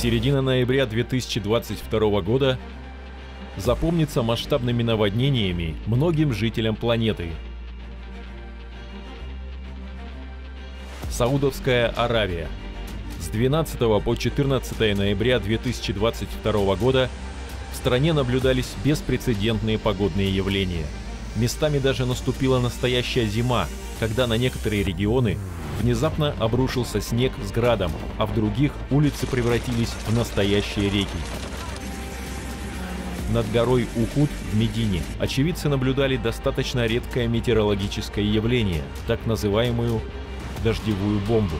Середина ноября 2022 года запомнится масштабными наводнениями многим жителям планеты. Саудовская Аравия. С 12 по 14 ноября 2022 года в стране наблюдались беспрецедентные погодные явления. Местами даже наступила настоящая зима, когда на некоторые регионы внезапно обрушился снег с градом, а в других улицы превратились в настоящие реки. Над горой Ухуд в Медине очевидцы наблюдали достаточно редкое метеорологическое явление, так называемую дождевую бомбу.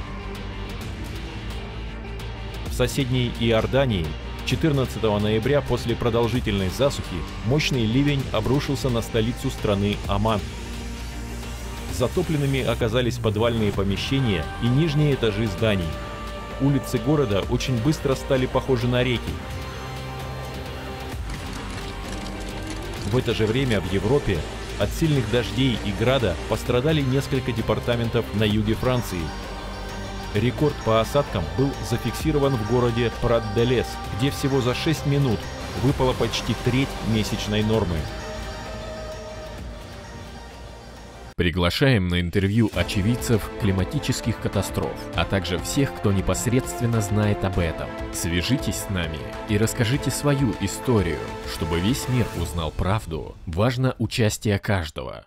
В соседней Иордании 14 ноября после продолжительной засухи мощный ливень обрушился на столицу страны Оман. Затопленными оказались подвальные помещения и нижние этажи зданий. Улицы города очень быстро стали похожи на реки. В это же время в Европе от сильных дождей и града пострадали несколько департаментов на юге Франции, Рекорд по осадкам был зафиксирован в городе Прат-де-Лес, где всего за 6 минут выпала почти треть месячной нормы. Приглашаем на интервью очевидцев климатических катастроф, а также всех, кто непосредственно знает об этом. Свяжитесь с нами и расскажите свою историю, чтобы весь мир узнал правду. Важно участие каждого.